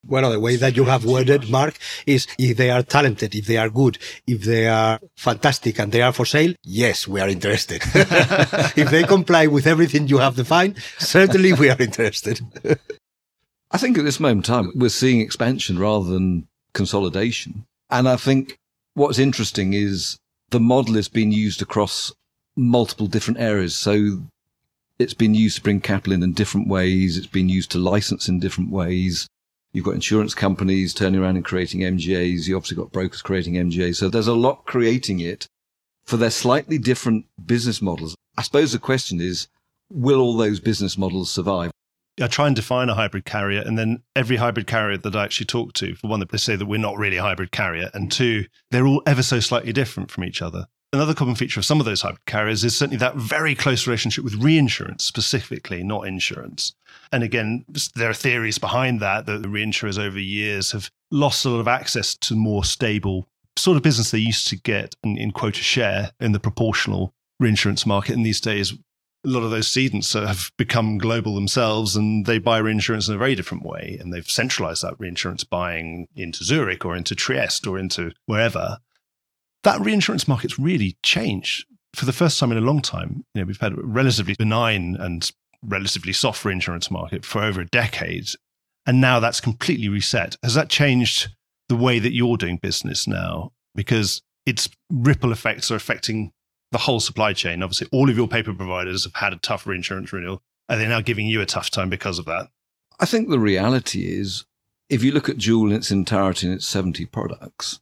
Well, the way that you have worded, Mark, is if they are talented, if they are good, if they are fantastic and they are for sale, yes, we are interested. if they comply with everything you have defined, certainly we are interested. I think at this moment in time, we're seeing expansion rather than consolidation. And I think what's interesting is the model is being used across multiple different areas. So it's been used to bring capital in in different ways. It's been used to license in different ways. You've got insurance companies turning around and creating MGAs. You obviously got brokers creating MGAs. So there's a lot creating it for their slightly different business models. I suppose the question is, will all those business models survive? I try and define a hybrid carrier, and then every hybrid carrier that I actually talk to, for one, they say that we're not really a hybrid carrier, and two, they're all ever so slightly different from each other. Another common feature of some of those hybrid carriers is certainly that very close relationship with reinsurance specifically, not insurance. And again, there are theories behind that that the reinsurers over years have lost a lot of access to more stable sort of business they used to get in, in quota share in the proportional reinsurance market. And these days, a lot of those cedants have become global themselves and they buy reinsurance in a very different way. And they've centralized that reinsurance buying into Zurich or into Trieste or into wherever that reinsurance market's really changed for the first time in a long time. You know, we've had a relatively benign and relatively soft reinsurance market for over a decade, and now that's completely reset. Has that changed the way that you're doing business now? Because its ripple effects are affecting the whole supply chain. Obviously, all of your paper providers have had a tough reinsurance renewal. Are they're now giving you a tough time because of that? I think the reality is if you look at Dual in its entirety in its 70 products,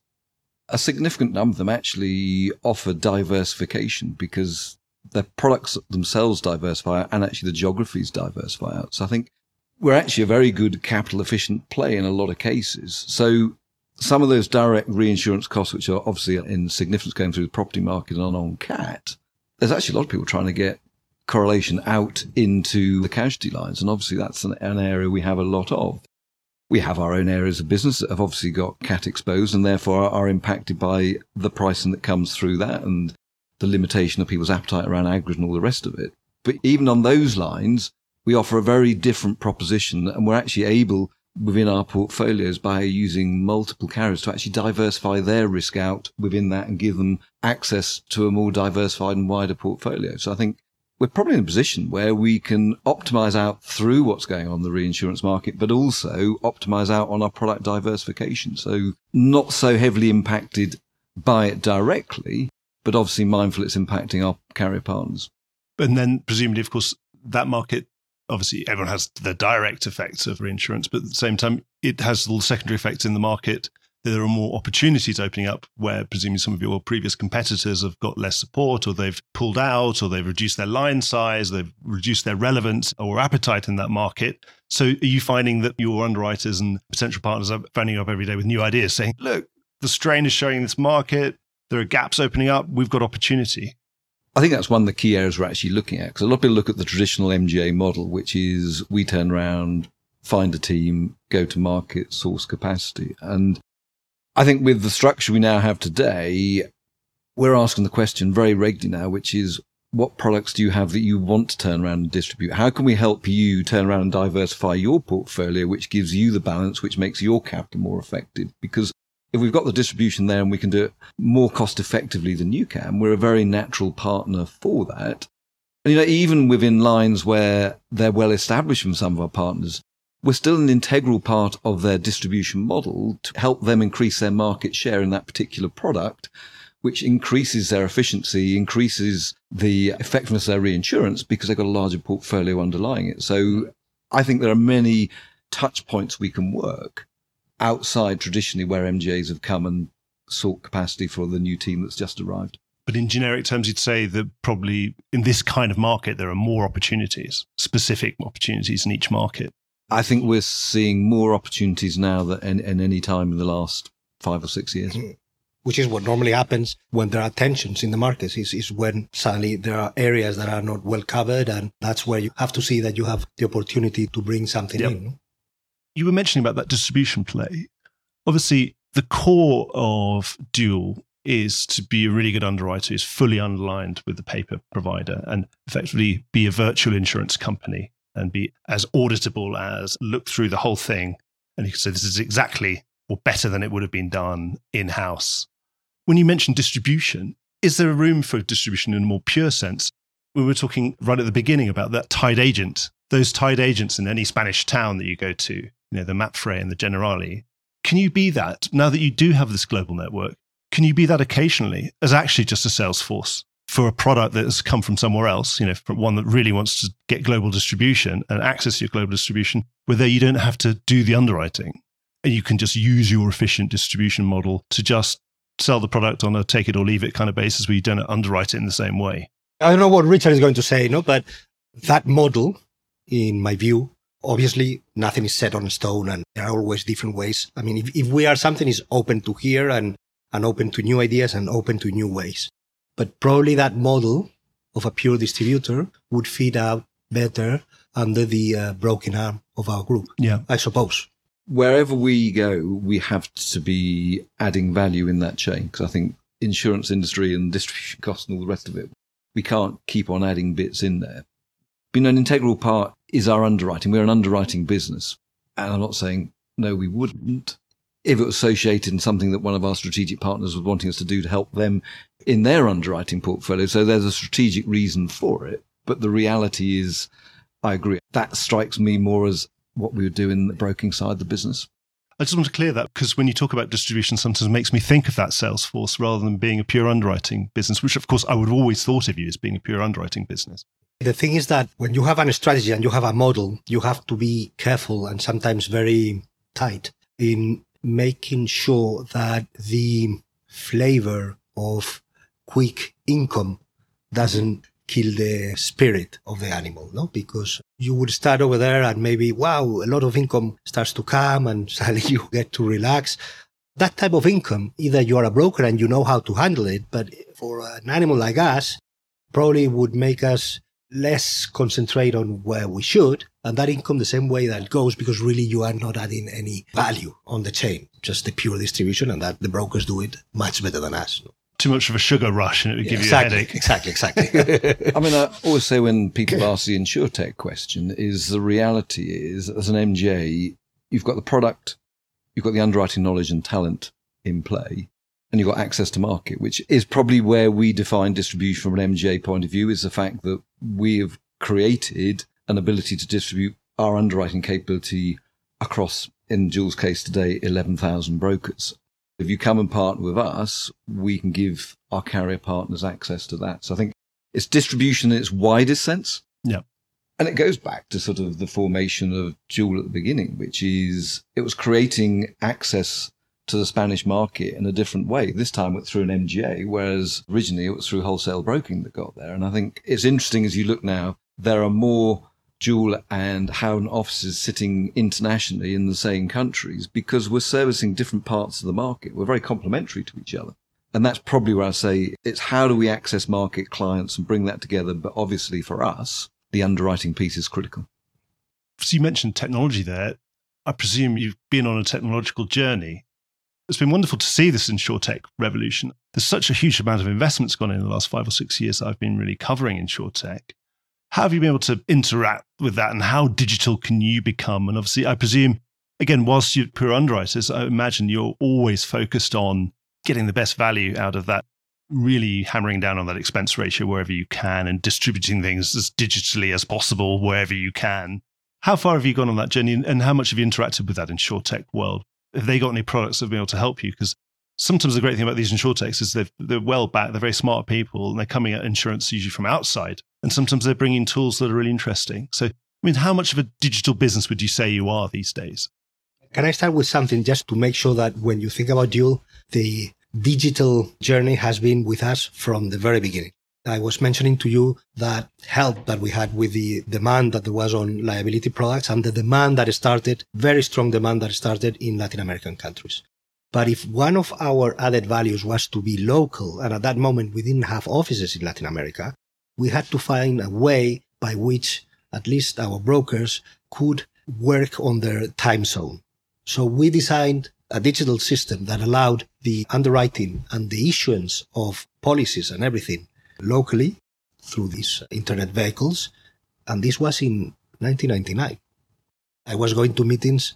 a significant number of them actually offer diversification because their products themselves diversify and actually the geographies diversify out. So I think we're actually a very good capital efficient play in a lot of cases. So some of those direct reinsurance costs, which are obviously in significance going through the property market and on cat, there's actually a lot of people trying to get correlation out into the casualty lines. And obviously that's an, an area we have a lot of we have our own areas of business that have obviously got cat exposed and therefore are impacted by the pricing that comes through that and the limitation of people's appetite around aggregate and all the rest of it. But even on those lines, we offer a very different proposition and we're actually able within our portfolios by using multiple carriers to actually diversify their risk out within that and give them access to a more diversified and wider portfolio. So I think we're probably in a position where we can optimize out through what's going on in the reinsurance market, but also optimize out on our product diversification. So not so heavily impacted by it directly, but obviously mindful it's impacting our carrier partners. And then presumably, of course, that market, obviously everyone has the direct effects of reinsurance, but at the same time, it has the secondary effects in the market there are more opportunities opening up where presumably some of your previous competitors have got less support or they've pulled out or they've reduced their line size, they've reduced their relevance or appetite in that market. So are you finding that your underwriters and potential partners are phoning up every day with new ideas saying, look, the strain is showing in this market, there are gaps opening up, we've got opportunity? I think that's one of the key areas we're actually looking at because a lot of people look at the traditional MGA model, which is we turn around, find a team, go to market, source capacity. And I think with the structure we now have today, we're asking the question very regularly now, which is what products do you have that you want to turn around and distribute? How can we help you turn around and diversify your portfolio, which gives you the balance, which makes your capital more effective? Because if we've got the distribution there and we can do it more cost effectively than you can, we're a very natural partner for that. And, you know, even within lines where they're well established from some of our partners, we're still an integral part of their distribution model to help them increase their market share in that particular product, which increases their efficiency, increases the effectiveness of their reinsurance because they've got a larger portfolio underlying it. So I think there are many touch points we can work outside traditionally where MGAs have come and sought capacity for the new team that's just arrived. But in generic terms, you'd say that probably in this kind of market, there are more opportunities, specific opportunities in each market. I think we're seeing more opportunities now than in, in any time in the last five or six years. Mm-hmm. Which is what normally happens when there are tensions in the markets, is, is when suddenly there are areas that are not well covered. And that's where you have to see that you have the opportunity to bring something yep. in. You were mentioning about that distribution play. Obviously, the core of Dual is to be a really good underwriter who's fully underlined with the paper provider and effectively be a virtual insurance company and be as auditable as look through the whole thing. And you can say this is exactly or better than it would have been done in house. When you mention distribution, is there a room for distribution in a more pure sense? We were talking right at the beginning about that tied agent, those tied agents in any Spanish town that you go to, you know, the Mapfre and the Generali. Can you be that now that you do have this global network? Can you be that occasionally as actually just a sales force for a product that has come from somewhere else, you know, from one that really wants to get global distribution and access your global distribution, where there you don't have to do the underwriting. And you can just use your efficient distribution model to just sell the product on a take it or leave it kind of basis where you don't underwrite it in the same way. I don't know what Richard is going to say, no, but that model, in my view, obviously nothing is set on stone and there are always different ways. I mean, if, if we are something is open to hear and, and open to new ideas and open to new ways. But probably that model of a pure distributor would fit out better under the uh, broken arm of our group. Yeah. I suppose. Wherever we go, we have to be adding value in that chain because I think insurance industry and distribution costs and all the rest of it, we can't keep on adding bits in there. Being an integral part is our underwriting. We're an underwriting business. And I'm not saying, no, we wouldn't if it was associated in something that one of our strategic partners was wanting us to do to help them in their underwriting portfolio. So there's a strategic reason for it. But the reality is, I agree. That strikes me more as what we would do in the broking side of the business. I just want to clear that because when you talk about distribution, sometimes makes me think of that sales force rather than being a pure underwriting business, which of course I would have always thought of you as being a pure underwriting business. The thing is that when you have a strategy and you have a model, you have to be careful and sometimes very tight in making sure that the flavor of quick income doesn't kill the spirit of the animal, no? Because you would start over there and maybe, wow, a lot of income starts to come and suddenly you get to relax. That type of income, either you are a broker and you know how to handle it, but for an animal like us, probably would make us less concentrate on where we should and that income the same way that goes because really you are not adding any value on the chain, just the pure distribution and that the brokers do it much better than us. Too much of a sugar rush and it would Yeah, give exactly, you a headache. Exactly, exactly. I mean, I always say when people ask the insurtech question, is the reality is as an MGA, you've got the product, you've got the underwriting knowledge and talent in play, and you've got access to market, which is probably where we define distribution from an MGA point of view, is the fact that we have created an ability to distribute our underwriting capability across, in Dual's case today, 11,000 brokers. If you come and partner with us, we can give our carrier partners access to that. So I think it's distribution in its widest sense. Yeah. And it goes back to sort of the formation of Dual at the beginning, which is it was creating access to the Spanish market in a different way. This time through an MGA, whereas originally it was through wholesale broking that got there. And I think it's interesting as you look now, there are more Dual and Howden offices sitting internationally in the same countries because we're servicing different parts of the market. We're very complementary to each other. And that's probably where I say it's how do we access market clients and bring that together? But obviously for us, the underwriting piece is critical. So you mentioned technology there. I presume you've been on a technological journey. It's been wonderful to see this insurtech revolution. There's such a huge amount of investments gone in the last five or six years that I've been really covering insurtech. How have you been able to interact with that and how digital can you become? And obviously, I presume, again, whilst you're pure underwriters, I imagine you're always focused on getting the best value out of that, really hammering down on that expense ratio wherever you can and distributing things as digitally as possible wherever you can. How far have you gone on that journey and how much have you interacted with that insurtech world? Have they got any products that have been able to help you? Because sometimes the great thing about these insurtechs is they're, they're well backed, they're very smart people, and they're coming at insurance usually from outside. And sometimes they're bringing tools that are really interesting. So, I mean, how much of a digital business would you say you are these days? Can I start with something just to make sure that when you think about Dual, the digital journey has been with us from the very beginning. I was mentioning to you that help that we had with the demand that there was on liability products and the demand that started, very strong demand that started in Latin American countries. But if one of our added values was to be local, and at that moment we didn't have offices in Latin America, we had to find a way by which at least our brokers could work on their time zone. So we designed a digital system that allowed the underwriting and the issuance of policies and everything locally through these internet vehicles. And this was in 1999. I was going to meetings.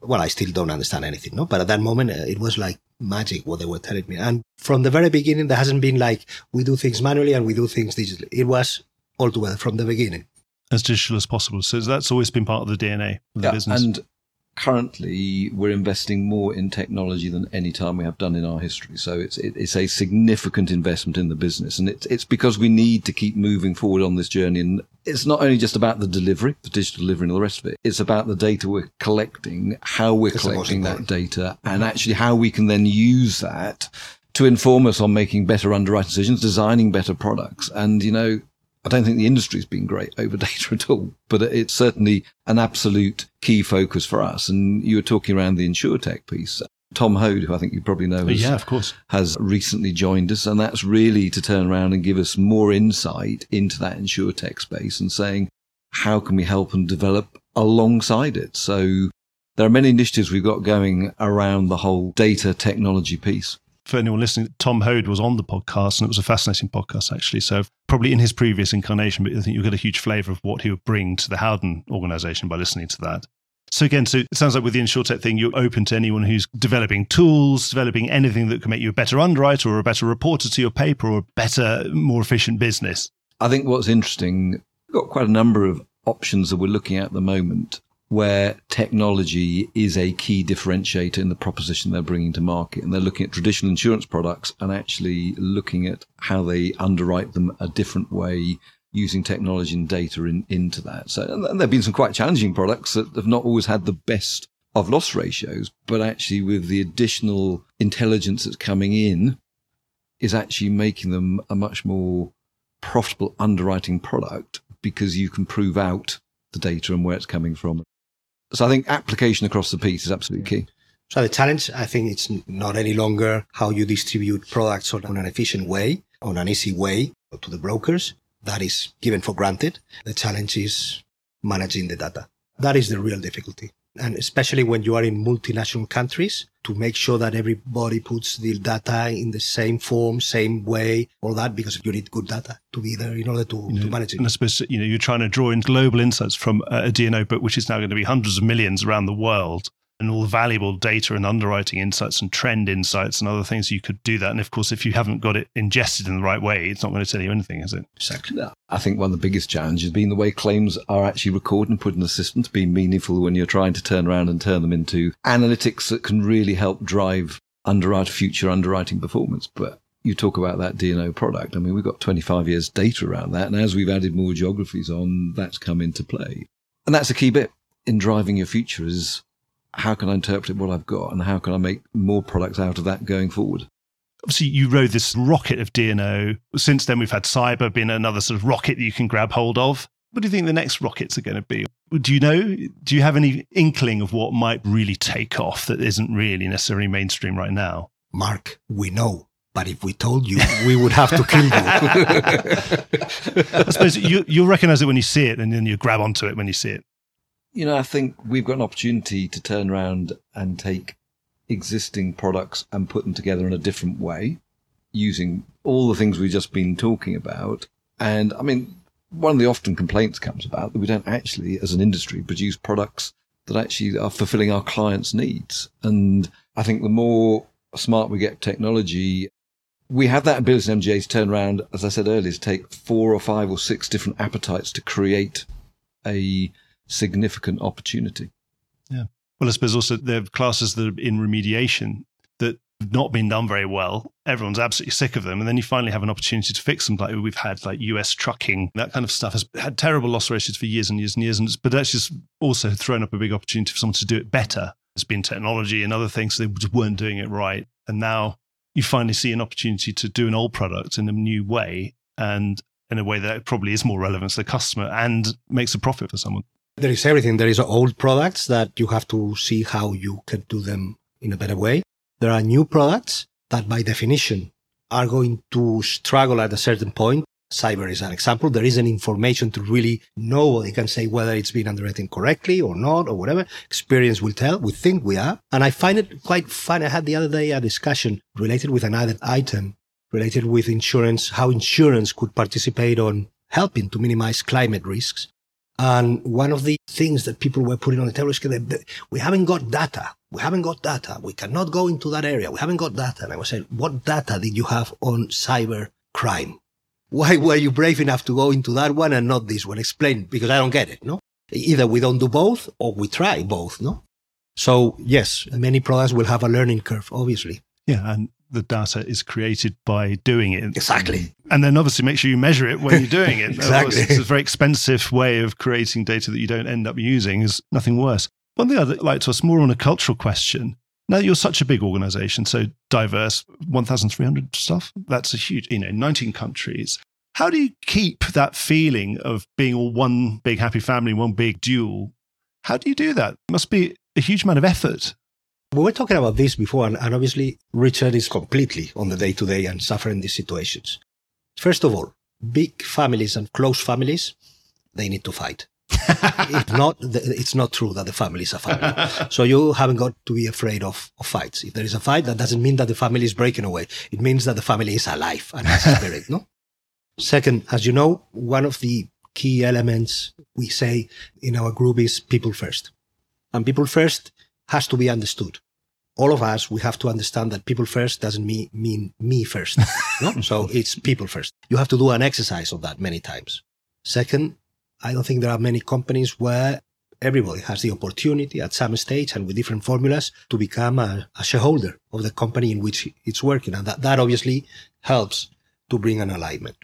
Well, I still don't understand anything, no? But at that moment, uh, it was like magic what they were telling me. And from the very beginning, there hasn't been like we do things manually and we do things digitally. It was all together from the beginning. As digital as possible. So that's always been part of the DNA of the business. And currently we're investing more in technology than any time we have done in our history. So it's it, it's a significant investment in the business, and it's it's because we need to keep moving forward on this journey. And it's not only just about the delivery, the digital delivery, and all the rest of it. It's about the data we're collecting, how we're That's collecting that data, and actually how we can then use that to inform us on making better underwriting decisions, designing better products, and you know I don't think the industry's been great over data at all, but it's certainly an absolute key focus for us. And you were talking around the insurtech piece. Tom Hode, who I think you probably know, has, yeah, of course, has recently joined us, and that's really to turn around and give us more insight into that insurtech space and saying how can we help and develop alongside it. So there are many initiatives we've got going around the whole data technology piece for anyone listening, Tom Hode was on the podcast, and it was a fascinating podcast, actually. So, probably in his previous incarnation, but I think you'll get a huge flavor of what he would bring to the Howden organization by listening to that. So, again, so it sounds like with the InsurTech thing, you're open to anyone who's developing tools, developing anything that can make you a better underwriter or a better reporter to your paper or a better, more efficient business. I think what's interesting, we've got quite a number of options that we're looking at at the moment where technology is a key differentiator in the proposition they're bringing to market. And they're looking at traditional insurance products and actually looking at how they underwrite them a different way using technology and data in, into that. So, there have been some quite challenging products that have not always had the best of loss ratios, but actually with the additional intelligence that's coming in is actually making them a much more profitable underwriting product because you can prove out the data and where it's coming from. So I think application across the piece is absolutely key. So the challenge, I think it's not any longer how you distribute products on an efficient way, on an easy way to the brokers. That is given for granted. The challenge is managing the data. That is the real difficulty and especially when you are in multinational countries to make sure that everybody puts the data in the same form, same way, all that, because you need good data to be there in order to, you know, to manage it. And I suppose, you know, you're trying to draw in global insights from uh, a D&O book, which is now going to be hundreds of millions around the world and all the valuable data and underwriting insights and trend insights and other things you could do that. And of course, if you haven't got it ingested in the right way, it's not going to tell you anything, is it? Exactly. that. I think one of the biggest challenges has been the way claims are actually recorded and put in the system to be meaningful when you're trying to turn around and turn them into analytics that can really help drive underwrite future underwriting performance. But you talk about that D&O product. I mean, we've got 25 years data around that. And as we've added more geographies on, that's come into play. And that's a key bit in driving your future is how can I interpret what I've got and how can I make more products out of that going forward? Obviously, you rode this rocket of D&O. Since then, we've had cyber being another sort of rocket that you can grab hold of. What do you think the next rockets are going to be? Do you know? Do you have any inkling of what might really take off that isn't really necessarily mainstream right now? Mark, we know. But if we told you, we would have to kill you. I suppose you, you'll recognize it when you see it and then you grab onto it when you see it you know, I think we've got an opportunity to turn around and take existing products and put them together in a different way using all the things we've just been talking about. And I mean, one of the often complaints comes about that we don't actually, as an industry, produce products that actually are fulfilling our clients' needs. And I think the more smart we get technology, we have that ability in MGA to turn around, as I said earlier, to take four or five or six different appetites to create a significant opportunity. Yeah. Well, I suppose also there are classes that are in remediation that have not been done very well. Everyone's absolutely sick of them. And then you finally have an opportunity to fix them. Like we've had like US trucking, that kind of stuff has had terrible loss ratios for years and years and years. And but that's just also thrown up a big opportunity for someone to do it better. There's been technology and other things. So they just weren't doing it right. And now you finally see an opportunity to do an old product in a new way and in a way that probably is more relevant to the customer and makes a profit for someone. There is everything. There is old products that you have to see how you can do them in a better way. There are new products that by definition are going to struggle at a certain point. Cyber is an example. There isn't information to really know. They can say whether it's been underwritten correctly or not or whatever. Experience will tell. We think we are. And I find it quite fun. I had the other day a discussion related with another item related with insurance, how insurance could participate on helping to minimize climate risks. And one of the things that people were putting on the table is that we haven't got data. We haven't got data. We cannot go into that area. We haven't got data. And I was saying, what data did you have on cyber crime? Why were you brave enough to go into that one and not this one? Explain, because I don't get it, no? Either we don't do both or we try both, no? So yes, many products will have a learning curve, obviously. Yeah, and the data is created by doing it. Exactly. And then obviously make sure you measure it when you're doing it. exactly. It's a very expensive way of creating data that you don't end up using is nothing worse. One thing I'd like to ask more on a cultural question. Now you're such a big organization, so diverse, 1,300 staff. That's a huge, you know, 19 countries. How do you keep that feeling of being all one big happy family, one big Dual? How do you do that? It must be a huge amount of effort. We were talking about this before, and, and obviously Richard is completely on the day to day and suffering these situations. First of all, big families and close families, they need to fight. if not, it's not true that the family is a family. so you haven't got to be afraid of, of, fights. If there is a fight, that doesn't mean that the family is breaking away. It means that the family is alive and has a spirit, no? Second, as you know, one of the key elements we say in our group is people first. And people first has to be understood. All of us, we have to understand that people first doesn't mean, mean me first. no? So it's people first. You have to do an exercise of that many times. Second, I don't think there are many companies where everybody has the opportunity at some stage and with different formulas to become a, a shareholder of the company in which it's working. And that, that obviously helps to bring an alignment.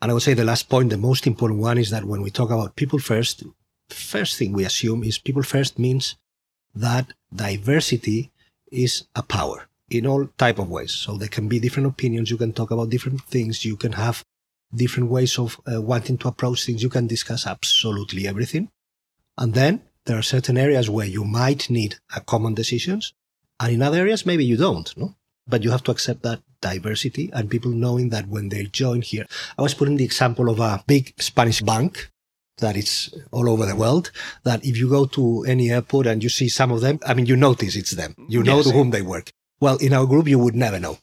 And I would say the last point, the most important one is that when we talk about people first, first thing we assume is people first means that diversity is a power in all type of ways. So there can be different opinions. You can talk about different things. You can have different ways of uh, wanting to approach things. You can discuss absolutely everything. And then there are certain areas where you might need a common decisions. And in other areas, maybe you don't, no? But you have to accept that diversity and people knowing that when they join here. I was putting the example of a big Spanish bank that is all over the world. That if you go to any airport and you see some of them, I mean, you notice it's them. You know yes. to whom they work. Well, in our group, you would never know.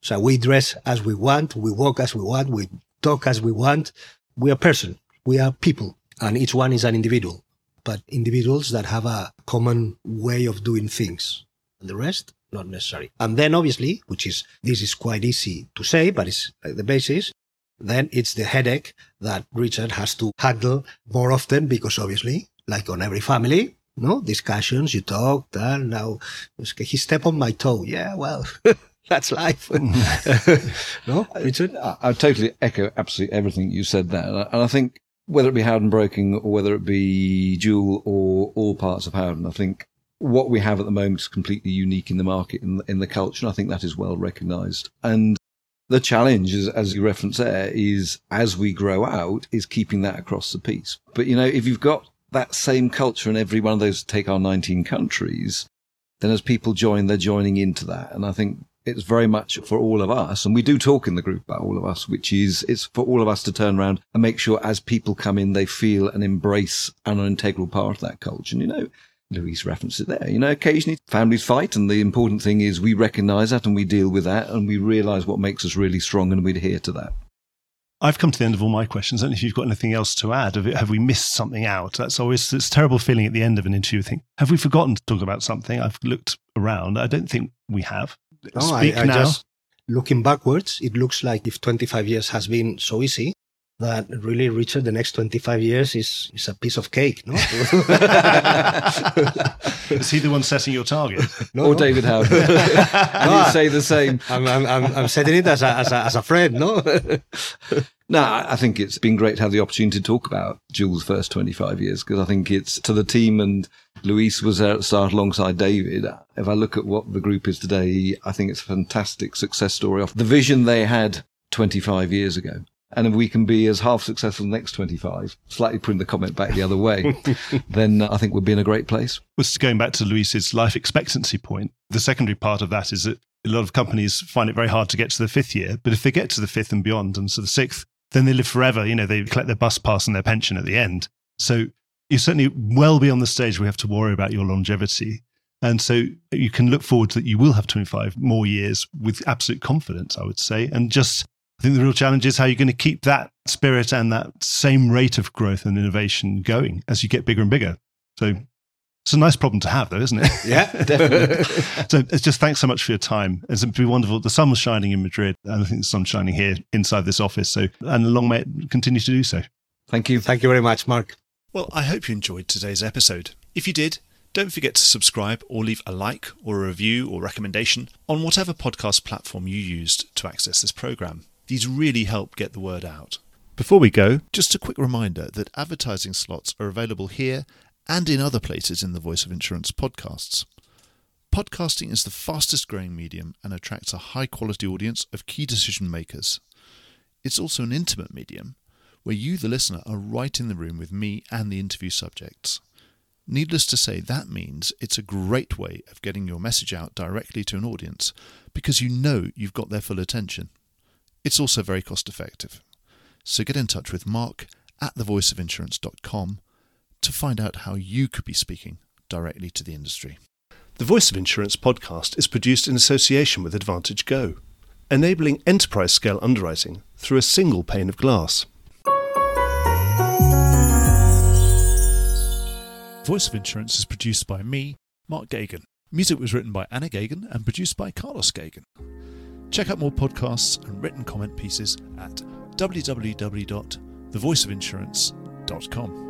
So we dress as we want. We walk as we want. We talk as we want. We are person. We are people and each one is an individual, but individuals that have a common way of doing things and the rest, not necessary. And then obviously, which is, this is quite easy to say, but it's uh, the basis then it's the headache that Richard has to handle more often because obviously, like on every family, no discussions, you talk, then now he step on my toe. Yeah, well, that's life. no, Richard? I, I, totally echo absolutely everything you said there. And I, think whether it be Howden Broking or whether it be Dual or all parts of Howden, I think what we have at the moment is completely unique in the market, in in the culture. And I think that is well recognized. And the challenge, is, as you reference there, is as we grow out, is keeping that across the piece. But you know, if you've got that same culture in every one of those, take our 19 countries, then as people join, they're joining into that. And I think it's very much for all of us. And we do talk in the group about all of us, which is it's for all of us to turn around and make sure as people come in, they feel and embrace and are an integral part of that culture. And you know, Luis referenced it there. You know, occasionally families fight, and the important thing is we recognize that and we deal with that and we realize what makes us really strong and we adhere to that. I've come to the end of all my questions. I don't know if you've got anything else to add. Have, have we missed something out? That's always it's a terrible feeling at the end of an interview. Think, have we forgotten to talk about something? I've looked around. I don't think we have. No, Speak I, I now. Just, looking backwards, it looks like if 25 years has been so easy, that really Richard the next 25 years is, is a piece of cake, no? is he the one setting your target? No, or oh, David Howden? no, you ah. say the same. I'm, I'm, I'm, setting it as a, as a, as a friend, no? no, I think it's been great to have the opportunity to talk about Dual's first 25 years because I think it's to the team and Luis was there at the start alongside David. If I look at what the group is today, I think it's a fantastic success story of the vision they had 25 years ago and if we can be as half successful in the next 25, slightly putting the comment back the other way, then uh, I think we'd be in a great place. Was going back to Luis's life expectancy point, the secondary part of that is that a lot of companies find it very hard to get to the fifth year, but if they get to the fifth and beyond and to the sixth, then they live forever. You know, they collect their bus pass and their pension at the end. So you're certainly well beyond the stage where we have to worry about your longevity. And so you can look forward to that you will have 25 more years with absolute confidence, I would say. And just I think the real challenge is how you're going to keep that spirit and that same rate of growth and innovation going as you get bigger and bigger. So it's a nice problem to have, though, isn't it? Yeah, definitely. so it's just thanks so much for your time. It's been wonderful. The sun was shining in Madrid, and I think the sun's shining here inside this office. So, and long may it continue to do so. Thank you. Thank you very much, Mark. Well, I hope you enjoyed today's episode. If you did, Don't forget to subscribe or leave a like or a review or recommendation on whatever podcast platform you used to access this program. These really help get the word out. Before we go, just a quick reminder that advertising slots are available here and in other places in the Voice of Insurance podcasts. Podcasting is the fastest growing medium and attracts a high quality audience of key decision makers. It's also an intimate medium where you, the listener, are right in the room with me and the interview subjects. Needless to say, that means it's a great way of getting your message out directly to an audience because you know you've got their full attention. It's also very cost effective. So get in touch with Mark at thevoiceofinsurance.com to find out how you could be speaking directly to the industry. The Voice of Insurance podcast is produced in association with Advantage Go, enabling enterprise scale underwriting through a single pane of glass. Voice of Insurance is produced by me, Mark Geoghegan. Music was written by Anna Geoghegan and produced by Carlos Geoghegan. Check out more podcasts and written comment pieces at www.thevoiceofinsurance.com.